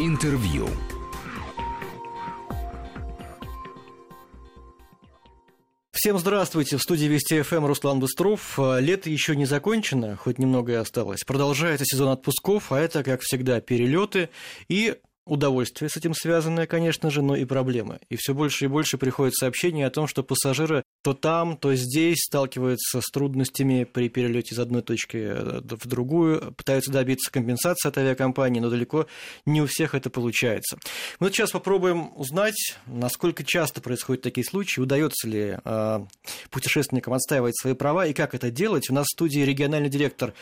Интервью. Всем здравствуйте. В студии Вести ФМ Руслан Быстров. Лето еще не закончено, хоть немного и осталось. Продолжается сезон отпусков, а это, как всегда, перелеты и удовольствие с этим связанное, конечно же, но и проблемы. И все больше и больше приходит сообщений о том, что пассажиры то там, то здесь сталкиваются с трудностями при перелете из одной точки э, в другую, пытаются добиться компенсации от авиакомпании, но далеко не у всех это получается. Мы сейчас попробуем узнать, насколько часто происходят такие случаи, удается ли э, путешественникам отстаивать свои права и как это делать. У нас в студии региональный директор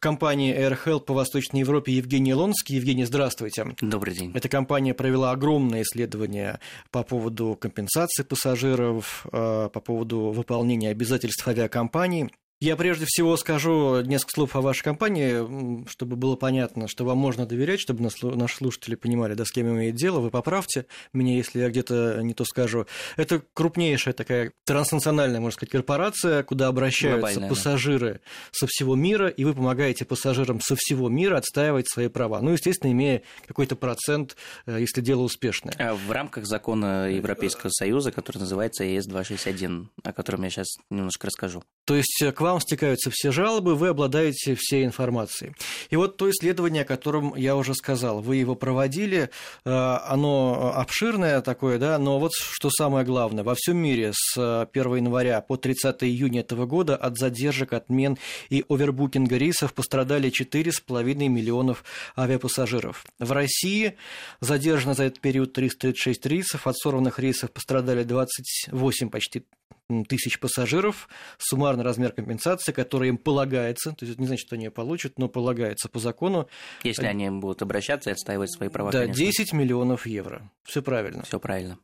компании AirHelp по Восточной Европе Евгений Лонский. Евгений, здравствуйте. Добрый день. Эта компания провела огромное исследование по поводу компенсации пассажиров, э, по поводу выполнения обязательств авиакомпаний. Я прежде всего скажу несколько слов о вашей компании, чтобы было понятно, что вам можно доверять, чтобы наши слушатели понимали, да, с кем имеет дело. Вы поправьте меня, если я где-то не то скажу. Это крупнейшая такая транснациональная, можно сказать, корпорация, куда обращаются Глобальная, пассажиры да. со всего мира, и вы помогаете пассажирам со всего мира отстаивать свои права. Ну, естественно, имея какой-то процент, э, если дело успешное. А в рамках закона Европейского Союза, который называется ЕС-261, о котором я сейчас немножко расскажу. То есть к вам стекаются все жалобы, вы обладаете всей информацией. И вот то исследование, о котором я уже сказал, вы его проводили, э, оно обширное такое, да, но вот что самое главное, во всем мире с 1 января по 30 июня этого года от задержек, отмен и овербукинга рейсов пострадали 4,5 миллионов авиапассажиров. В России задержано за этот период 336 рейсов, от сорванных рейсов пострадали 28 почти тысяч пассажиров, суммарный размер компенсации, который им полагается, то есть это не значит, что они ее получат, но полагается по закону. Если они будут обращаться и отстаивать свои права, Да, конечно. 10 миллионов евро. Все правильно. Все правильно.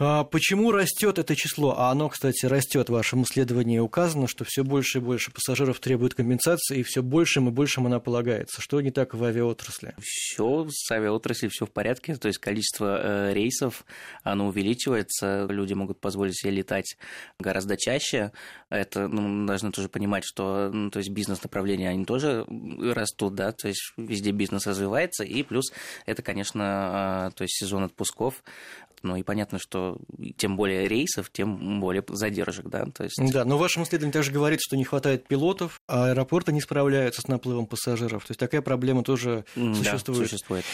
А почему растет это число? А оно, кстати, растет. В вашем исследовании указано, что все больше и больше пассажиров требуют компенсации, и все большим и большим она полагается. Что не так в авиаотрасли? Все с авиаотраслью все в порядке. То есть количество э, рейсов оно увеличивается. Люди могут позволить себе летать гораздо чаще. Это ну, должны тоже понимать, что ну, то есть бизнес-направления они тоже растут, да, то есть везде бизнес развивается, и плюс это, конечно, а, то есть сезон отпусков, ну и понятно, что тем более рейсов, тем более задержек, да, то есть... Да, но в вашем исследовании также говорит, что не хватает пилотов, а аэропорты не справляются с наплывом пассажиров, то есть такая проблема тоже существует. Да, существует.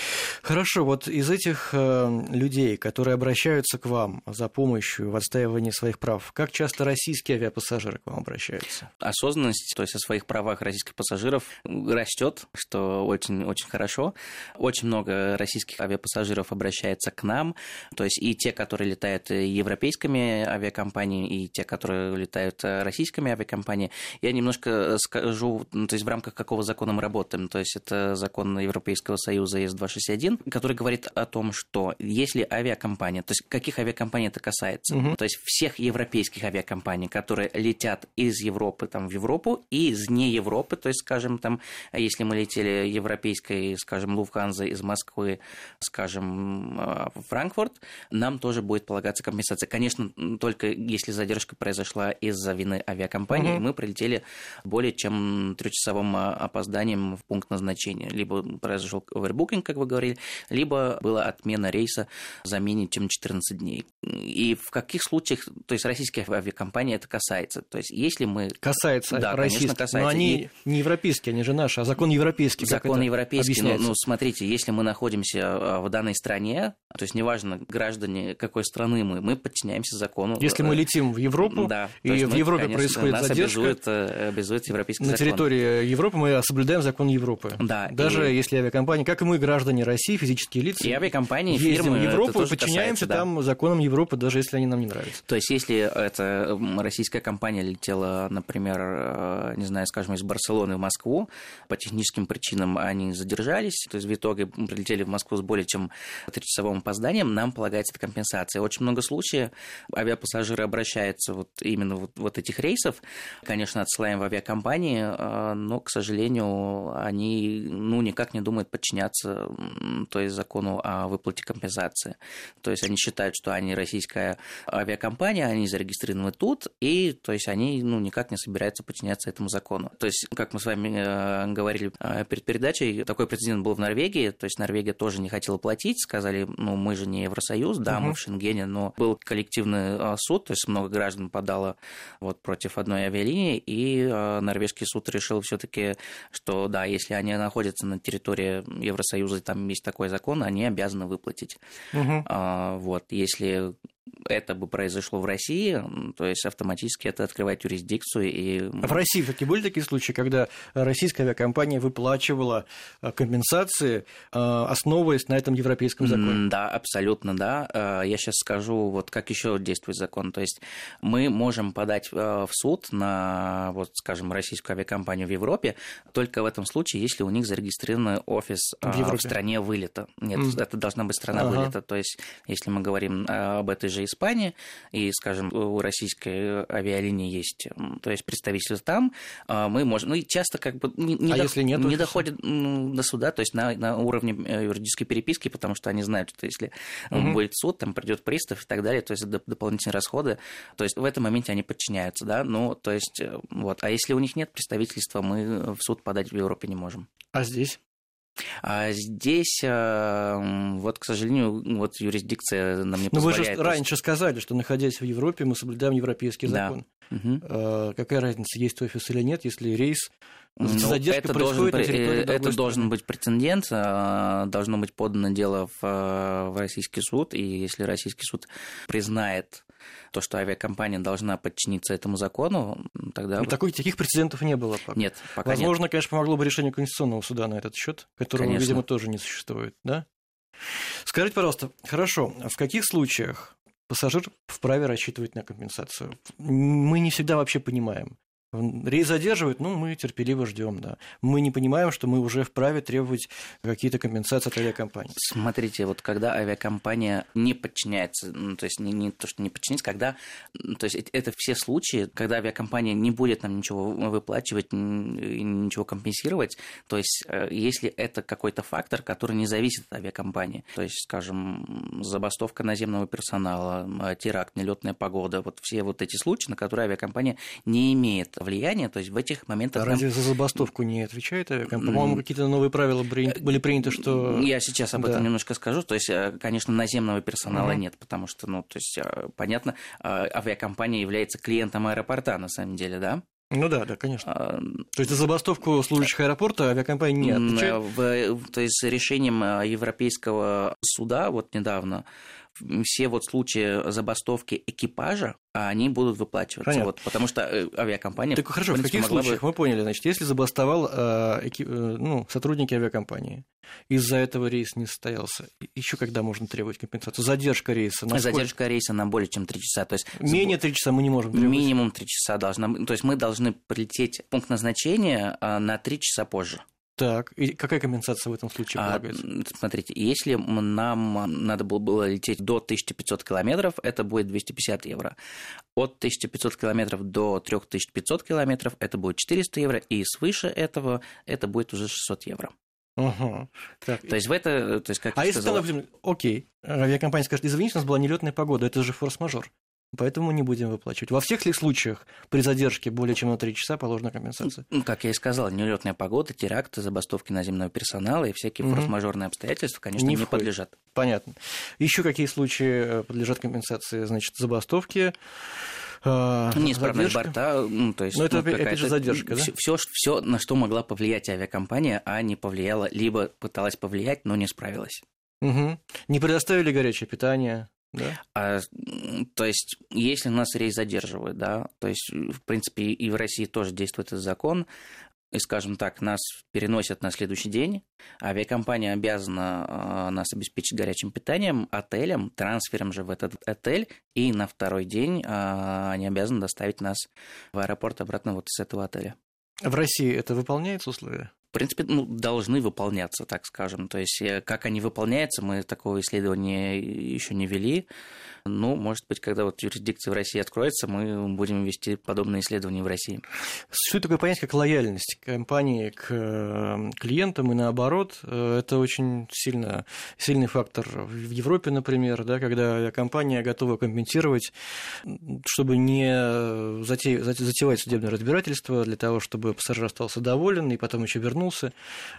Хорошо, вот из этих э, людей, которые обращаются к вам за помощью в отстаивании своих прав, как часто российские авиапассажиры к вам обращаются? Осознанность, то есть о своих правах российских пассажиров растет, что очень, очень хорошо. Очень много российских авиапассажиров обращается к нам, то есть есть и те, которые летают европейскими авиакомпаниями, и те, которые летают российскими авиакомпаниями. Я немножко скажу, ну, то есть в рамках какого закона мы работаем. То есть это закон Европейского Союза ЕС-261, который говорит о том, что если авиакомпания, то есть каких авиакомпаний это касается, угу. то есть всех европейских авиакомпаний, которые летят из Европы там, в Европу и из не Европы, то есть, скажем, там, если мы летели европейской, скажем, Луфганза из Москвы, скажем, в Франкфурт, нам тоже будет полагаться компенсация. Конечно, только если задержка произошла из-за вины авиакомпании, угу. мы прилетели более чем трехчасовым а, опозданием в пункт назначения. Либо произошел овербукинг, как вы говорили, либо была отмена рейса за менее чем 14 дней. И в каких случаях, то есть российских авиакомпаний это касается? То есть если мы... Касается да, российских, касается. но они и... не европейские, они же наши, а закон европейский. Закон европейский, ну, ну смотрите, если мы находимся а, в данной стране, то есть неважно, граждане какой страны мы, мы подчиняемся закону. Если мы летим в Европу, да, и в Европе конечно, происходит нас задержка, обязует, э, обязует европейский на закон. территории Европы мы соблюдаем закон Европы. Да. Даже и... если авиакомпания, как и мы, граждане России, физические лица, и авиакомпании, ездим фирмы, в Европу и подчиняемся касается, да. там законам Европы, даже если они нам не нравятся. То есть, если эта российская компания летела, например, э, не знаю, скажем, из Барселоны в Москву, по техническим причинам они задержались, то есть в итоге прилетели в Москву с более чем трехчасовым опозданием, нам полагается эта компенсация. очень много случаев. Авиапассажиры обращаются вот именно вот, вот этих рейсов, конечно, отсылаем в авиакомпании, а, но, к сожалению, они ну, никак не думают подчиняться то есть закону о выплате компенсации. То есть они считают, что они российская авиакомпания, они зарегистрированы тут, и то есть они ну, никак не собираются подчиняться этому закону. То есть, как мы с вами э, говорили э, перед передачей, такой прецедент был в Норвегии, то есть Норвегия тоже не хотела платить, сказали, ну мы же не Евросоюз, да, угу. мы в Шенгене, но был коллективный э, суд, то есть много граждан подало вот против одной авиалинии, и норвежский суд решил все-таки, что да, если они находятся на территории Евросоюза, там есть такой закон, они обязаны выплатить. Угу. Вот, если это бы произошло в России, то есть автоматически это открывает юрисдикцию. И... А в России все-таки были такие случаи, когда российская авиакомпания выплачивала э, компенсации, э, основываясь на этом европейском законе? Да, абсолютно, да. Э, я сейчас скажу, вот как еще действует закон. То есть мы можем подать в суд на, вот, скажем, российскую авиакомпанию в Европе только в этом случае, если у них зарегистрирован офис в, в стране вылета. Нет, mm. это должна быть страна ага. вылета. То есть если мы говорим об этой же Испании, и, скажем, у российской авиалинии есть, то есть представительство там, а, мы можем, ну и часто как бы не, не, а до, если нет не доходит до суда, то есть на, на уровне э, юридической переписки, потому что они знают, что если угу. будет суд, там придет пристав и так далее, то есть дополнительные расходы, то есть в этом моменте они подчиняются, да, ну, то есть э, вот, а если у них нет представительства, мы в суд подать в Европе не можем. А здесь? А здесь, э, вот, к сожалению, вот юрисдикция нам не Но позволяет. вы же раньше сказали, что находясь в Европе, мы соблюдаем европейский закон. Да. Угу. Какая разница, есть офис или нет, если рейс ну, задержка это должен, это должен быть прецедент, а, должно быть подано дело в, в российский суд, и если российский суд признает то, что авиакомпания должна подчиниться этому закону, тогда... Ну, таких, таких прецедентов не было пока. Нет, пока Возможно, нет. конечно, помогло бы решение Конституционного суда на этот счет, которого, конечно. видимо, тоже не существует, да? Скажите, пожалуйста, хорошо, в каких случаях пассажир вправе рассчитывать на компенсацию? Мы не всегда вообще понимаем, Рейс задерживают, ну, мы терпеливо ждем, да. Мы не понимаем, что мы уже вправе требовать какие-то компенсации от авиакомпании. Смотрите, вот когда авиакомпания не подчиняется, ну, то есть не, не то, что не подчинится, когда, то есть это все случаи, когда авиакомпания не будет нам ничего выплачивать, ничего компенсировать, то есть э, если это какой-то фактор, который не зависит от авиакомпании, то есть, скажем, забастовка наземного персонала, э, теракт, нелетная погода, вот все вот эти случаи, на которые авиакомпания не имеет влияние, то есть в этих моментах... А разве за забастовку не отвечает авиакомпания? По-моему, какие-то новые правила были приняты, что... Я сейчас об да. этом немножко скажу. То есть, э, конечно, наземного персонала угу. нет, потому что, ну, то есть, э, понятно, э, авиакомпания является клиентом аэропорта, на самом деле, да? Ну да, да, конечно. А, то есть за забастовку служащих аэропорта авиакомпания не отвечает? В, то есть решением Европейского суда вот недавно все вот случаи забастовки экипажа, они будут выплачиваться. Понятно. Вот, потому что э, авиакомпания... Так хорошо, в, каких случаях бы... мы поняли? Значит, если забастовал э, эки... Э, ну, сотрудники авиакомпании, из-за этого рейс не состоялся, еще когда можно требовать компенсацию? Задержка рейса? Насколько? Задержка рейса на более чем 3 часа. То есть... Менее 3 часа мы не можем требовать? Минимум 3 часа должна. То есть мы должны прилететь в пункт назначения на 3 часа позже. Так, и какая компенсация в этом случае а, полагается? А, смотрите, если нам надо было, было лететь до 1500 километров, это будет 250 евро. От 1500 километров до 3500 километров это будет 400 евро, и свыше этого это будет уже 600 евро. Ага. Так. То есть в это, то есть как а если сказала... окей, авиакомпания скажет, извините, у нас была нелетная погода, это же форс-мажор. Поэтому не будем выплачивать. Во всех ли случаях при задержке более чем на 3 часа положена компенсация? Ну, как я и сказал, нелетная погода, теракты, забастовки наземного персонала и всякие угу. форс-мажорные обстоятельства, конечно, не, не подлежат. Понятно. Еще какие случаи э, подлежат компенсации? Значит, забастовки, э, Неисправность задержка. борта, ну, то есть... Но это, ну, опять же, задержка, все, да? Все, все, на что могла повлиять авиакомпания, а не повлияла, либо пыталась повлиять, но не справилась. Угу. Не предоставили горячее питание, да? А, то есть, если нас рейс задерживают, да, то есть, в принципе, и в России тоже действует этот закон, и, скажем так, нас переносят на следующий день, авиакомпания обязана а, нас обеспечить горячим питанием, отелем, трансфером же в этот отель, и на второй день а, они обязаны доставить нас в аэропорт обратно вот из этого отеля. В России это выполняется условия? Принципе, ну, должны выполняться, так скажем. То есть, э, как они выполняются, мы такого исследования еще не вели. Ну, может быть, когда вот юрисдикция в России откроется, мы будем вести подобные исследования в России. Существует такое понятие, как лояльность компании к э, клиентам и наоборот. Э, это очень сильно, сильный фактор в Европе, например, да, когда компания готова компенсировать, чтобы не затевать судебное разбирательство, для того, чтобы пассажир остался доволен и потом еще вернулся.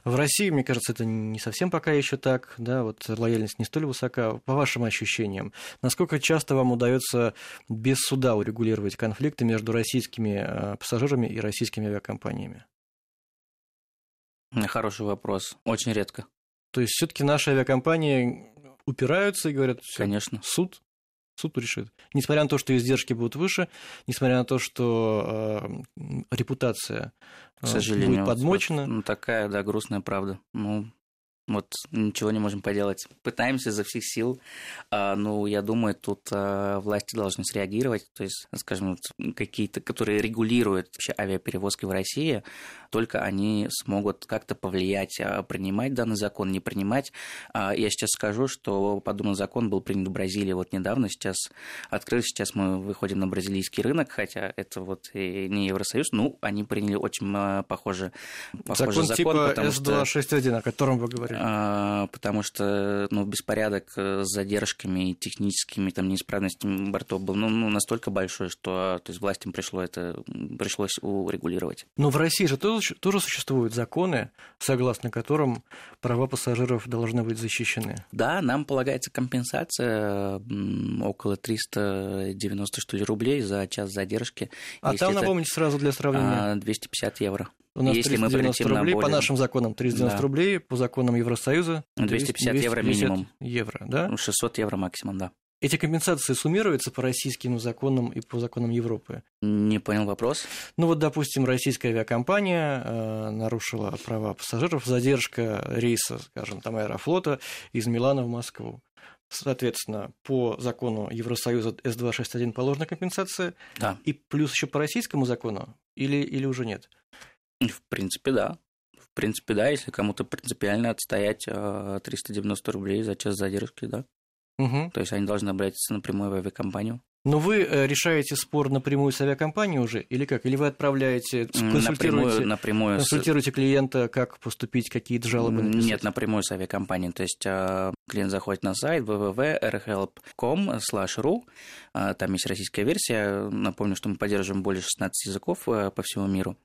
В России, мне кажется, это не совсем пока еще так, да, вот лояльность не столь высока. По вашим ощущениям, насколько часто вам удается без суда урегулировать конфликты между российскими э, пассажирами и российскими авиакомпаниями? Хороший вопрос. Очень редко. То есть все-таки наши авиакомпании упираются и говорят, конечно, суд, суд решит. Несмотря на то, что издержки будут выше, несмотря на то, что э, репутация к сожалению, будет подмочена. Вот, ну, такая, да, грустная правда. Ну, вот ничего не можем поделать. Пытаемся изо всех сил. А, ну, я думаю, тут а, власти должны среагировать. То есть, скажем, какие-то, которые регулируют вообще авиаперевозки в России, только они смогут как-то повлиять, а, принимать данный закон, не принимать. Я сейчас скажу, что подобный закон был принят в Бразилии вот недавно. Сейчас открыли, сейчас мы выходим на бразилийский рынок, хотя это вот и не Евросоюз. Ну, они приняли очень похожий, похожий закон. Закон типа S261, что... о котором вы говорили. А, потому что ну, беспорядок э, с задержками и техническими там, неисправностями бортов был ну, ну, настолько большой, что то есть, властям пришло это, пришлось урегулировать. Но в России же тоже, тоже существуют законы, согласно которым права пассажиров должны быть защищены. Да, нам полагается компенсация около 390 что ли, рублей за час задержки. А там, напомните, сразу для сравнения. 250 евро. У нас Если 390 мы рублей, на более... по нашим законам 390 да. рублей, по законам Евросоюза 250, 250 евро минимум. Евро, да? 600 евро максимум, да. Эти компенсации суммируются по российским законам и по законам Европы? Не понял вопрос. Ну вот, допустим, российская авиакомпания э, нарушила права пассажиров, задержка рейса, скажем, там Аэрофлота из Милана в Москву. Соответственно, по закону Евросоюза С-261 положена компенсация. Да. И плюс еще по российскому закону или, или уже нет? В принципе, да. В принципе, да, если кому-то принципиально отстоять 390 а, рублей за час задержки, да. Угу. То есть они должны обратиться напрямую в авиакомпанию. Но вы э, решаете спор напрямую с авиакомпанией уже, или как? Или вы отправляете, консультируете, напрямую, напрямую консультируете с... клиента, как поступить, какие-то жалобы написать? Нет, напрямую с авиакомпанией. То есть а, клиент заходит на сайт www.rhelp.com/ru, а, там есть российская версия. Напомню, что мы поддерживаем более 16 языков э, по всему миру.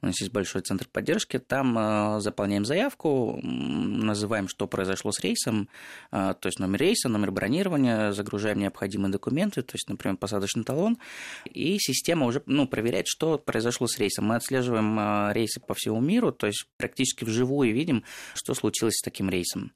У нас есть большой центр поддержки. Там а, заполняем заявку, называем, что произошло с рейсом, то есть номер рейса, номер бронирования, загружаем необходимые документы, то есть, например, например, посадочный талон, и система уже ну, проверяет, что произошло с рейсом. Мы отслеживаем а, рейсы по всему миру, то есть практически вживую видим, что случилось с таким рейсом.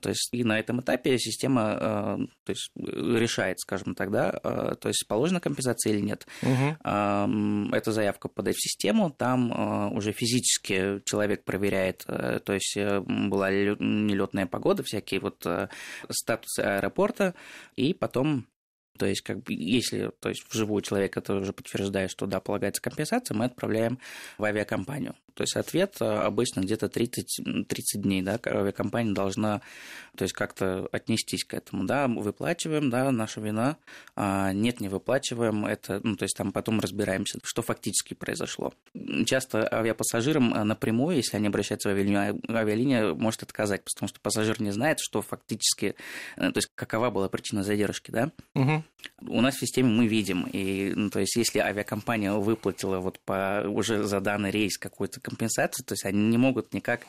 То есть и на этом этапе система а, то есть, решает, скажем так, да, то есть положена компенсация или нет. Угу. Эта заявка подать в систему, там уже физически человек проверяет, э, то есть э, была нелетная погода, всякие вот э, статусы аэропорта, и потом то есть, как бы, если то есть, вживую человек это уже подтверждает, что да, полагается компенсация, мы отправляем в авиакомпанию. То есть ответ э, обычно где-то 30, 30 дней, да, авиакомпания должна то есть как-то отнестись к этому, да, выплачиваем, да, наша вина, а нет, не выплачиваем, это, ну, то есть там потом разбираемся, что фактически произошло. Часто авиапассажирам э, напрямую, если они обращаются в авиалинию, авиалиния может отказать, потому что пассажир не знает, что фактически, э, то есть какова была причина задержки, да. Угу. У нас в системе мы видим, и, ну, то есть если авиакомпания выплатила вот по уже за данный рейс какую-то компенсацию, то есть они не могут никак,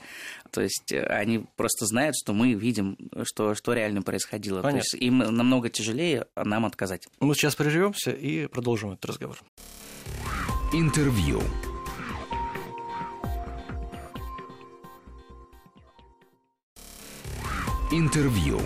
то есть они просто знают, что мы видим, что, что реально происходило. Понятно. То есть им намного тяжелее нам отказать. Мы сейчас прервемся и продолжим этот разговор. Интервью. Интервью.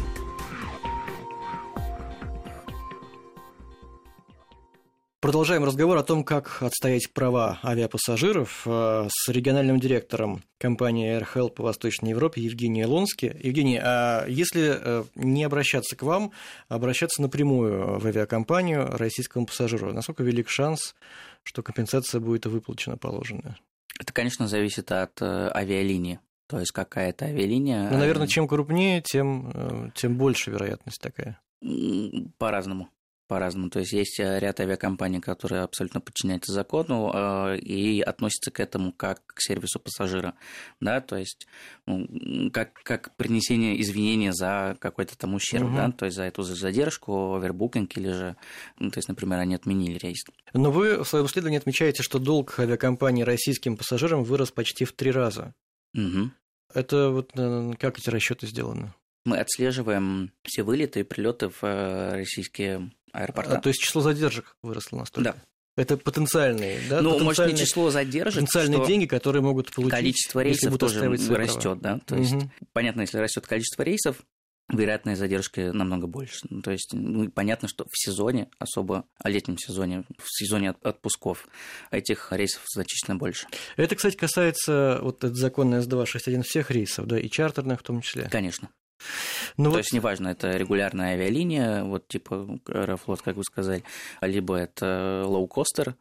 Продолжаем разговор о том, как отстоять права авиапассажиров э, с региональным директором компании AirHelp по Восточной Европе Евгением Лонски. Евгений, а если э, не обращаться к вам, а обращаться напрямую в авиакомпанию российскому пассажиру, насколько велик шанс, что компенсация будет выплачена положенная? Это, конечно, зависит от э, авиалинии. То есть какая-то авиалиния. Ну, наверное, чем крупнее, тем, тем больше вероятность такая. По-разному. По-разному. То есть есть э, ряд авиакомпаний, которые абсолютно подчиняются закону э, и относятся к этому как к сервису пассажира, да, то есть ну, как, как принесение извинения за какой-то там ущерб, угу. да, то есть за эту задержку, овербукинг или же, ну, то есть, например, они отменили рейс. Но вы в своем исследовании отмечаете, что долг авиакомпании российским пассажирам вырос почти в три раза. Угу. Это вот э, как эти расчеты сделаны? Мы отслеживаем все вылеты и прилеты в российские аэропорта. А, то есть число задержек выросло настолько? Да. Это потенциальные, да? Ну, может, не число задержек, потенциальные деньги, которые могут получить. Количество рейсов тоже растет, да. То угу. есть, понятно, если растет количество рейсов, вероятная задержка намного больше. Ну, то есть, ну, понятно, что в сезоне, особо в летнем сезоне, в сезоне отпусков, этих рейсов значительно больше. Это, кстати, касается вот этот закон С-261 всех рейсов, да, и чартерных в том числе. Конечно. Ну, То вот... есть, неважно, это регулярная авиалиния, вот типа Аэрофлот, как вы сказали, либо это лоукостер,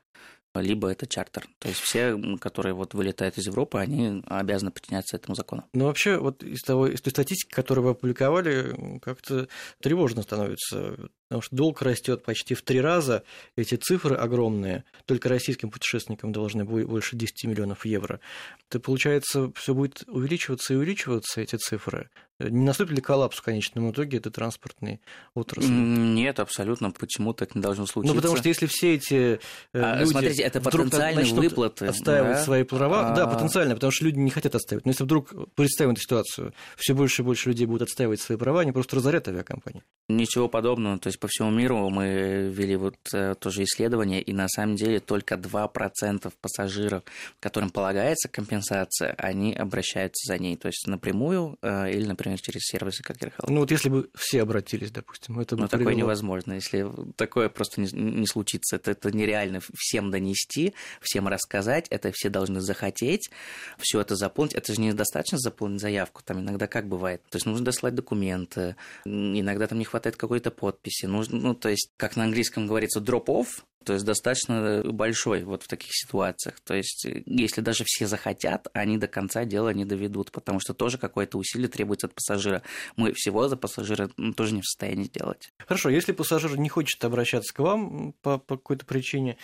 либо это чартер. То есть все, которые вот вылетают из Европы, они обязаны подчиняться этому закону. Ну, вообще, вот из, того, из той статистики, которую вы опубликовали, как-то тревожно становится потому что долг растет почти в три раза, эти цифры огромные, только российским путешественникам должны быть больше 10 миллионов евро. Это получается, все будет увеличиваться и увеличиваться, эти цифры. Не наступит ли коллапс в конечном итоге этой транспортной отрасли? Нет, абсолютно. Почему так не должно случиться? Ну, потому что если все эти э, а, люди Смотрите, это потенциальные выплаты. отстаивать да? свои права, а... да, потенциально, потому что люди не хотят отстаивать. Но если вдруг представим эту ситуацию, все больше и больше людей будут отстаивать свои права, они просто разорят авиакомпании. Ничего подобного. То есть по всему миру мы вели вот э, тоже исследования, и на самом деле только 2% пассажиров, которым полагается компенсация, они обращаются за ней, то есть напрямую э, или, например, через сервисы, как AirHelp. Ну вот если бы все обратились, допустим, это бы Но привело... такое невозможно, если такое просто не, не случится, это, это нереально всем донести, всем рассказать, это все должны захотеть, все это заполнить, это же недостаточно заполнить заявку, там иногда как бывает, то есть нужно дослать документы, иногда там не хватает какой-то подписи, нужно, ну, то есть, как на английском говорится, drop-off, то есть достаточно большой вот в таких ситуациях. То есть если даже все захотят, они до конца дела не доведут, потому что тоже какое-то усилие требуется от пассажира. Мы всего за пассажира тоже не в состоянии сделать. Хорошо, если пассажир не хочет обращаться к вам по, по какой-то причине,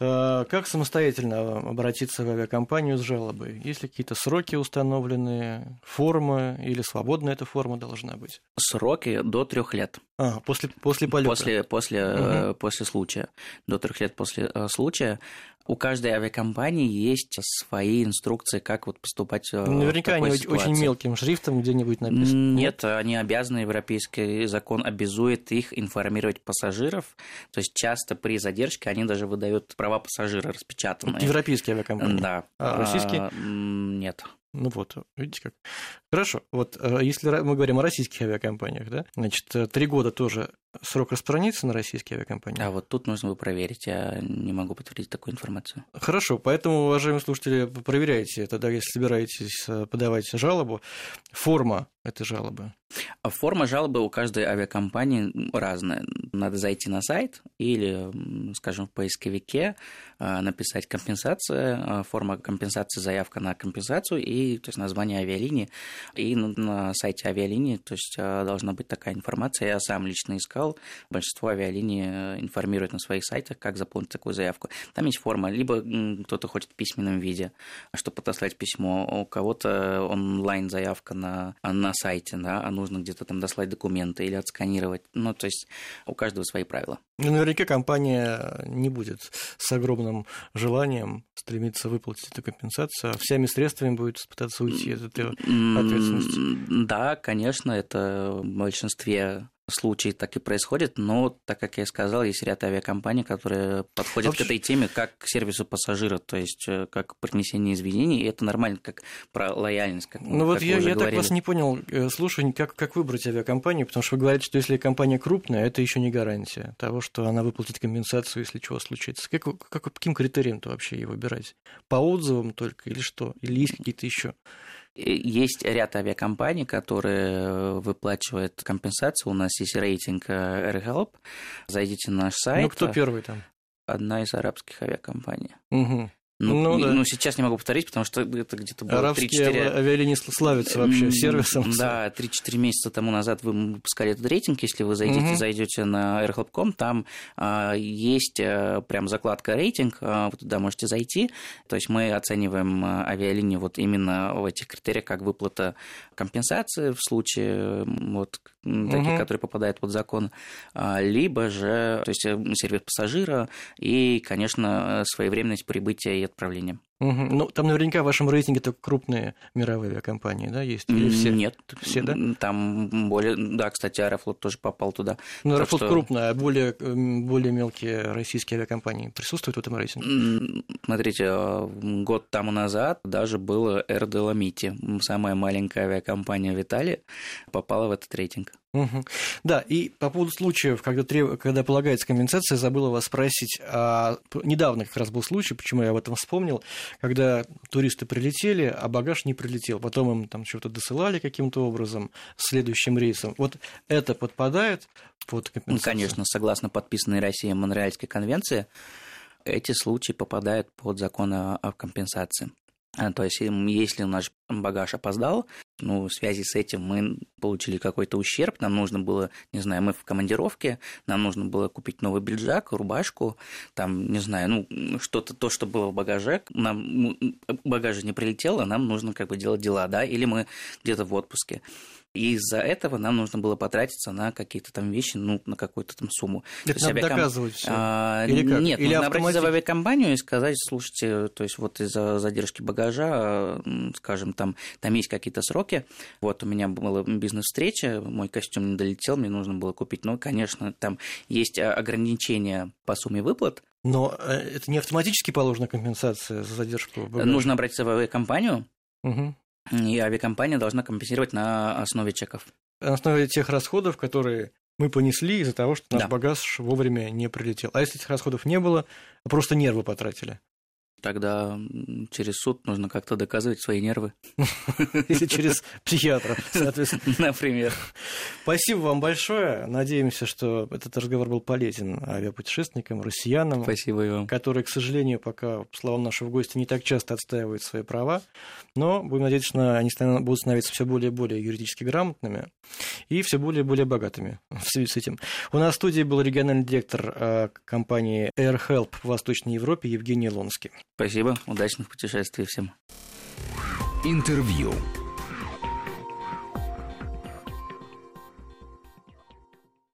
э, как самостоятельно обратиться в авиакомпанию с жалобой? Есть ли какие-то сроки установленные, формы или свободная эта форма должна быть? Сроки до трех лет. А, после, после полета? После, после, угу. после случая. До трех лет после э, случая. У каждой авиакомпании есть свои инструкции, как вот поступать э, Наверняка в такой они ситуации. очень мелким шрифтом где-нибудь написаны. Нет, они обязаны, европейский закон обязует их информировать пассажиров. То есть часто при задержке они даже выдают права пассажира распечатанные. Европейские авиакомпании? Да. А российские? Нет. Ну вот, видите как. Хорошо. Вот э, если мы говорим о российских авиакомпаниях, да, значит, три года тоже срок распространится на российские авиакомпании? А вот тут нужно бы проверить. Я не могу подтвердить такую информацию. Хорошо, поэтому, уважаемые слушатели, проверяйте тогда, если собираетесь э, подавать жалобу. Форма этой жалобы. А форма жалобы у каждой авиакомпании разная. Надо зайти на сайт или, скажем, в поисковике написать компенсация, форма компенсации, заявка на компенсацию и то есть название авиалинии и на сайте авиалинии то есть, должна быть такая информация. Я сам лично искал. Большинство авиалиний э, информирует на своих сайтах, как заполнить такую заявку. Там есть форма. Либо кто-то хочет в письменном виде, чтобы отослать письмо. У кого-то онлайн заявка на, на сайте, да, а нужно где-то там дослать документы или отсканировать. Ну, то есть у каждого свои правила. Ну, наверняка компания не будет с огромным желанием стремиться выплатить эту компенсацию, а всеми средствами будет пытаться уйти от этой ответственности. Да, конечно, это в большинстве случаи так и происходит, но, так как я сказал, есть ряд авиакомпаний, которые подходят Вообще... к этой теме как к сервису пассажира, то есть э, как принесение извинений, и это нормально, как про лояльность. Как, ну вот я, я так вас не понял, э, слушай, как, как выбрать авиакомпанию, потому что вы говорите, что если компания крупная, это еще не гарантия того, что она выплатит компенсацию, если чего случится. Как, как, каким критерием-то вообще ее выбирать? По отзывам только или что? Или есть какие-то еще? Есть ряд авиакомпаний, которые выплачивают компенсацию. У нас есть рейтинг AirHelp. Зайдите на наш сайт. Ну, кто первый там? Одна из арабских авиакомпаний. Угу. Ну, Ну, да. ну, сейчас не могу повторить, потому что это где-то было Арабские 3-4... ави- авиалинии славятся вообще сервисом. Да, 3-4 месяца тому назад вы выпускали этот рейтинг. Если вы зайдете, Мгм. зайдете на airhub.com, там а, есть а, прям закладка рейтинг, а, вы туда можете зайти. То есть мы оцениваем а, авиалинии вот именно в этих критериях, как выплата компенсации в случае вот таких, Мгм. которые попадают под закон, а, либо же то есть, э, сервис пассажира и, конечно, своевременность прибытия отправления. Мгм. Ну, там наверняка в вашем рейтинге только крупные мировые авиакомпании, да, есть? Или все? Нет, Все, да? Там более, да, кстати, Аэрофлот тоже попал туда. Ну, Аэрофлот что- крупная, а более, м, более мелкие российские авиакомпании присутствуют в этом рейтинге? Смотрите, э, год тому назад даже было Air Dolomiti, самая маленькая авиакомпания в Италии, попала в этот рейтинг. Да, и по поводу случаев, когда, треб- когда полагается компенсация, забыла вас спросить. А недавно как раз был случай, почему я об этом вспомнил, когда туристы прилетели, а багаж не прилетел. Потом им там что-то досылали каким-то образом следующим рейсом. Вот это подпадает под Ну, компенсацию? конечно, согласно подписанной Россией Монреальской конвенции, эти случаи попадают под закон о, компенсации. А, То есть, если наш багаж опоздал, ну, в связи с этим мы получили какой-то ущерб, нам нужно было, не знаю, мы в командировке, нам нужно было купить новый бельджак, рубашку, там, не знаю, ну, что-то, то, что было в багаже, нам ну, багаж не прилетел, а нам нужно как бы делать дела, да, или мы где-то в отпуске. И из-за этого нам нужно было потратиться на какие-то там вещи, ну, на какую-то там сумму. То Это надо авиаком- доказывать все. а, Или как? Нет, Или нужно обратиться в автоматически? авиакомпанию и сказать, слушайте, то есть вот из-за задержки багажа, скажем, там, там есть какие-то сроки, вот у меня была бизнес-встреча, мой костюм не долетел, мне нужно было купить, ну, конечно, там есть а, ограничения по сумме выплат, Но э, это не автоматически положена компенсация за задержку багажа? нужно обратиться в авиакомпанию, Мгм. и авиакомпания должна компенсировать на основе чеков. на основе тех расходов, которые мы понесли из-за того, что наш Да. багаж вовремя не прилетел. А если этих расходов не было, а просто нервы потратили? Тогда через суд нужно как-то доказывать свои нервы, Или через психиатра, соответственно. например. Спасибо вам большое. Надеемся, что этот разговор был полезен авиапутешественникам, россиянам, Спасибо и вам. которые, к сожалению, пока, по словам нашего гостя, не так часто отстаивают свои права. Но будем надеяться, что они будут становиться все более и более юридически грамотными и все более и более богатыми в связи с этим. У нас в студии был региональный директор э, компании AirHelp в Восточной Европе Евгений Лонский. Спасибо, удачных путешествий всем. Интервью.